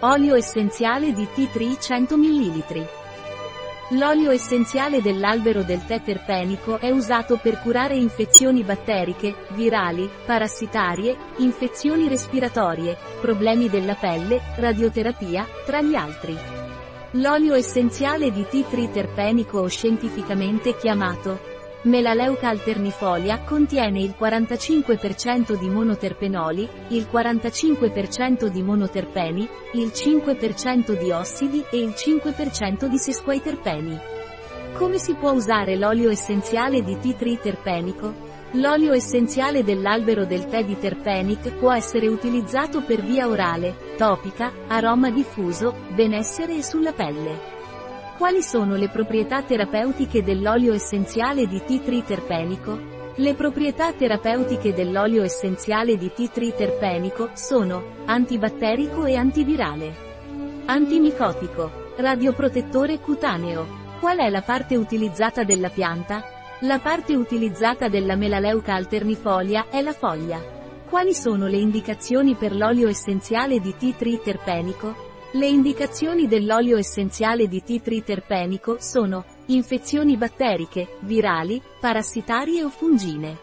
Olio essenziale di tea tree 100 ml. L'olio essenziale dell'albero del tè terpenico è usato per curare infezioni batteriche, virali, parassitarie, infezioni respiratorie, problemi della pelle, radioterapia, tra gli altri. L'olio essenziale di tea tree terpenico o scientificamente chiamato Melaleuca alternifolia contiene il 45% di monoterpenoli, il 45% di monoterpeni, il 5% di ossidi e il 5% di sesquiterpeni. Come si può usare l'olio essenziale di tea tree terpenico? L'olio essenziale dell'albero del tè di terpenic può essere utilizzato per via orale, topica, aroma diffuso, benessere e sulla pelle. Quali sono le proprietà terapeutiche dell'olio essenziale di tea tree terpenico? Le proprietà terapeutiche dell'olio essenziale di tea tree terpenico sono antibatterico e antivirale, antimicotico, radioprotettore cutaneo. Qual è la parte utilizzata della pianta? La parte utilizzata della melaleuca alternifolia è la foglia. Quali sono le indicazioni per l'olio essenziale di tea tree terpenico? Le indicazioni dell'olio essenziale di tea tree terpenico sono infezioni batteriche, virali, parassitarie o fungine.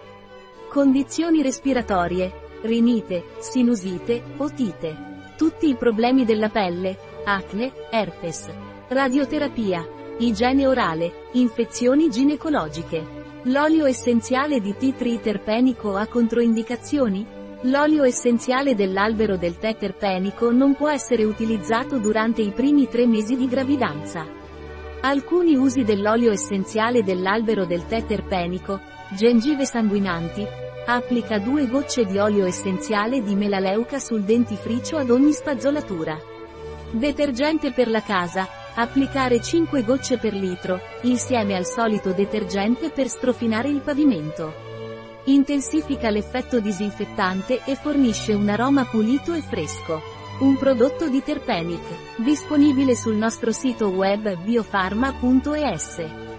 Condizioni respiratorie, rinite, sinusite, otite. Tutti i problemi della pelle, acne, herpes. Radioterapia, igiene orale, infezioni ginecologiche. L'olio essenziale di tea tree terpenico ha controindicazioni? L'olio essenziale dell'albero del tè terpenico non può essere utilizzato durante i primi tre mesi di gravidanza. Alcuni usi dell'olio essenziale dell'albero del tè terpenico, gengive sanguinanti, applica due gocce di olio essenziale di melaleuca sul dentifricio ad ogni spazzolatura. Detergente per la casa, applicare 5 gocce per litro, insieme al solito detergente per strofinare il pavimento. Intensifica l'effetto disinfettante e fornisce un aroma pulito e fresco. Un prodotto di Terpenic, disponibile sul nostro sito web biofarma.es.